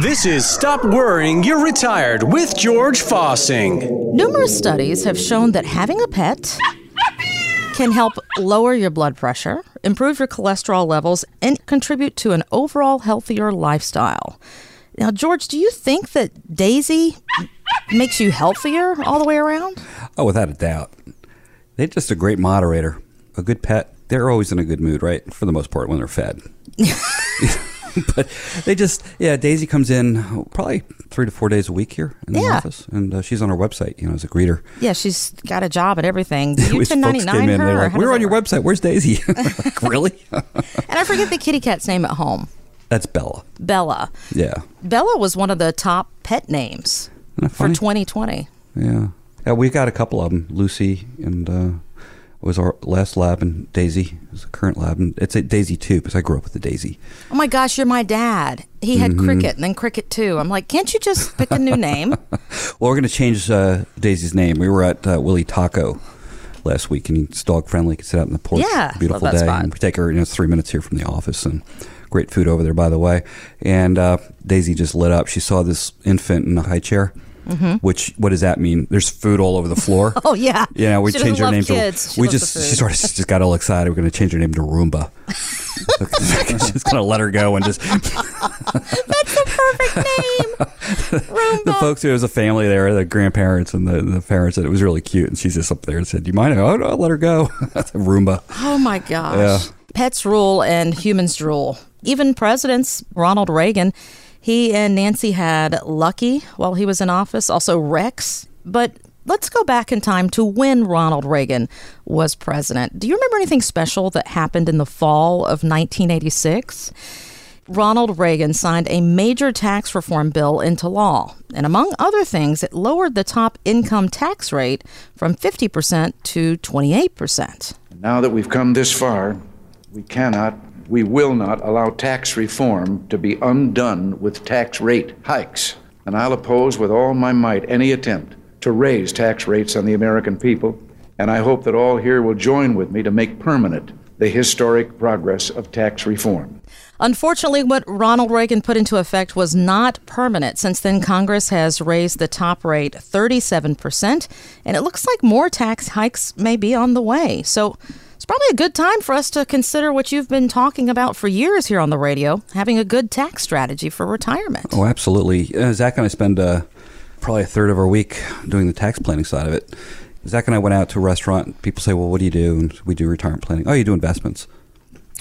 This is Stop Worrying You're Retired with George Fossing. Numerous studies have shown that having a pet can help lower your blood pressure, improve your cholesterol levels, and contribute to an overall healthier lifestyle. Now, George, do you think that Daisy makes you healthier all the way around? Oh, without a doubt. They're just a great moderator. A good pet. They're always in a good mood, right? For the most part, when they're fed. but they just, yeah, Daisy comes in probably three to four days a week here in the Yeah. office. And uh, she's on our website, you know, as a greeter. Yeah, she's got a job at everything. You 1099 her? like, we're on your work? website. Where's Daisy? like, really? And I forget the kitty cat's name at home. That's Bella. Bella. Yeah. Bella was one of the top pet names for 2020. Yeah. Yeah, we got a couple of them. Lucy and uh, was our last lab, and Daisy is the current lab. And it's a Daisy too, because I grew up with the Daisy. Oh my gosh, you're my dad. He had Mm-hmm. Cricket and then Cricket 2. I'm like, can't you just pick a new name? Well, we're going to change uh, Daisy's name. We were at uh, Willie Taco last week, and it's dog friendly. You can sit out in the porch. Yeah, beautiful day. spot. And we take her, you know, it's three minutes here from the office, and great food over there, by the way. And uh, Daisy just lit up. She saw this infant in a high chair. Which what does that mean? There's food all over the floor. Mm-hmm. Oh, yeah. Yeah, we She doesn't changed her name kids. to. She we just she sort of just got all excited. We're going to change her name to Roomba. just going to let her go and just That's the perfect name. Roomba. the folks there was a family there, the grandparents and the, the parents, and it was really cute. And she's just up there and said, "Do you mind?" Oh no, let her go. Roomba. Oh my gosh. Yeah. Pets rule and humans drool. Even presidents, Ronald Reagan, he and Nancy had Lucky while he was in office, also Rex. But let's go back in time to when Ronald Reagan was president. Do you remember anything special that happened in the fall of 1986? Ronald Reagan signed a major tax reform bill into law. And among other things, it lowered the top income tax rate from 50% to 28%. Now that we've come this far, we cannot, we will not allow tax reform to be undone with tax rate hikes. And I'll oppose with all my might any attempt to raise tax rates on the American people. And I hope that all here will join with me to make permanent the historic progress of tax reform. Unfortunately, what Ronald Reagan put into effect was not permanent. Since then, Congress has raised the top rate 37%, and it looks like more tax hikes may be on the way. So probably a good time for us to consider what you've been talking about for years here on the radio having a good tax strategy for retirement. Oh, absolutely. Uh, Zach and I spend uh, probably a third of our week doing the tax planning side of it. Zach and I went out to a restaurant. People say, "Well, what do you do?" And we do retirement planning. Oh, you do investments,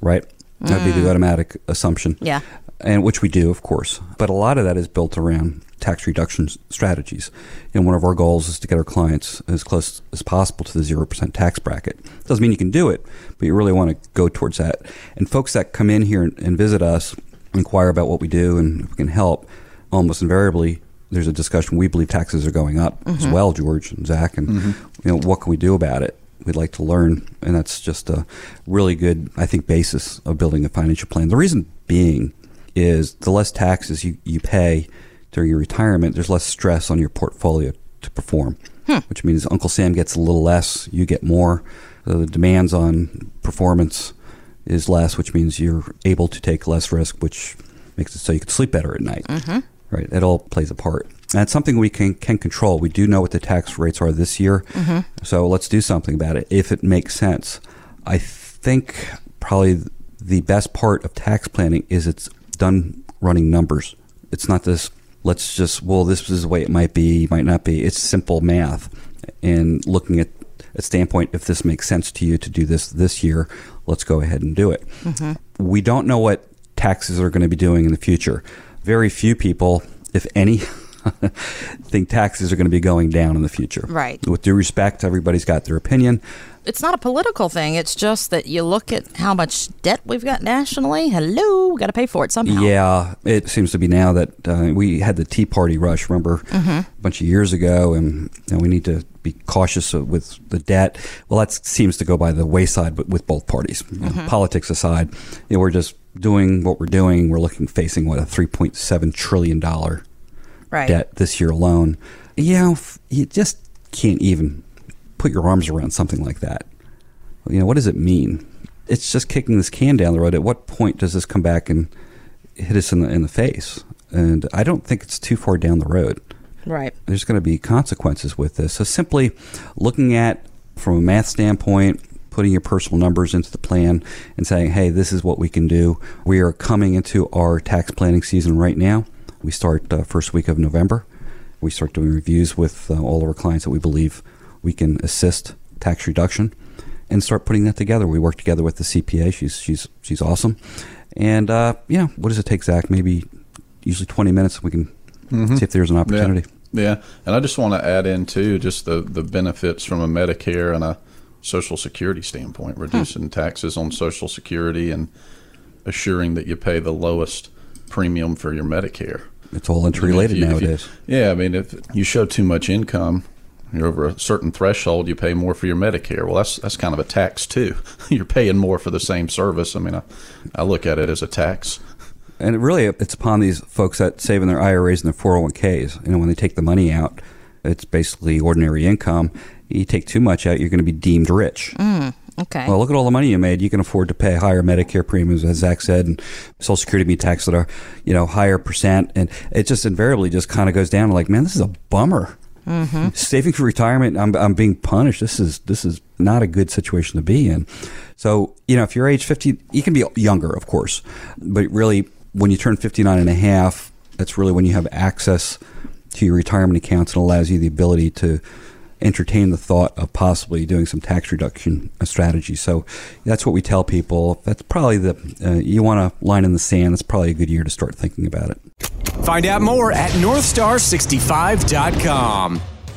right? That'd be the automatic assumption. Yeah. and which we do, of course. But a lot of that is built around tax reduction strategies. And one of our goals is to get our clients as close as possible to the 0% tax bracket. Doesn't mean you can do it, but you really want to go towards that. And folks that come in here and, and visit us, inquire about what we do and if we can help, almost invariably, there's a discussion. We believe taxes are going up as mm-hmm. well, George and Zach, and mm-hmm. you know what can we do about it? We'd like to learn, and that's just a really good, I think, basis of building a financial plan. The reason being is the less taxes you, you pay during your retirement, there's less stress on your portfolio to perform, hmm. which means Uncle Sam gets a little less, you get more. The demands on performance is less, which means you're able to take less risk, which makes it so you can sleep better at night. Mm-hmm. Right? It all plays a part. And it's something we can, can control. We do know what the tax rates are this year. Mm-hmm. So let's do something about it if it makes sense. I think probably the best part of tax planning is it's done running numbers. It's not this, let's just, well, this is the way it might be, might not be. It's simple math and looking at a standpoint if this makes sense to you to do this this year, let's go ahead and do it. Mm-hmm. We don't know what taxes are going to be doing in the future. Very few people, if any, think taxes are going to be going down in the future. Right. With due respect, everybody's got their opinion. It's not a political thing. It's just that you look at how much debt we've got nationally. Hello, we got to pay for it somehow. Yeah, it seems to be now that uh, we had the Tea Party rush, remember, a bunch of years ago, and, and we need to be cautious with the debt. Well, that seems to go by the wayside with, with both parties. Know, politics aside, you know, we're just doing what we're doing. We're looking facing what a three point seven trillion dollar right. debt this year alone. You know, f- you just can't even put your arms around something like that. You know, what does it mean? It's just kicking this can down the road. At what point does this come back and hit us in the in the face? And I don't think it's too far down the road. Right. There's going to be consequences with this. So simply looking at, from a math standpoint, putting your personal numbers into the plan and saying, hey, this is what we can do. We are coming into our tax planning season right now. We start uh, first week of November. We start doing reviews with uh, all of our clients that we believe we can assist tax reduction and start putting that together. We work together with the CPA. She's she's she's awesome. And uh, yeah, what does it take, Zach? Maybe usually twenty minutes. We can mm-hmm. see if there's an opportunity. Yeah. yeah, and I just want to add in too, just the the benefits from a Medicare and a Social Security standpoint, reducing hmm. taxes on Social Security and assuring that you pay the lowest premium for your Medicare. It's all interrelated you, nowadays. You, yeah, I mean, if you show too much income, you're over a certain threshold, you pay more for your Medicare. Well, that's that's kind of a tax too. you're paying more for the same service. I mean, I, I look at it as a tax. And really, it's upon these folks that save in their IRAs and their 401ks. You know, when they take the money out, it's basically ordinary income. You take too much out, you're going to be deemed rich. Mm, okay. Well, look at all the money you made. You can afford to pay higher Medicare premiums, as Zach said, and Social Security be taxed at a you know higher percent, and it just invariably just kind of goes down. Like, man, this is a bummer. Mm-hmm. Saving for retirement, I'm, I'm being punished. This is this is not a good situation to be in. So, you know, if you're age 50, you can be younger, of course, but really, when you turn 59 and a half, that's really when you have access to your retirement accounts and allows you the ability to entertain the thought of possibly doing some tax reduction strategy. So that's what we tell people. That's probably the uh, you want to line in the sand. That's probably a good year to start thinking about it. Find out more at northstar65.com.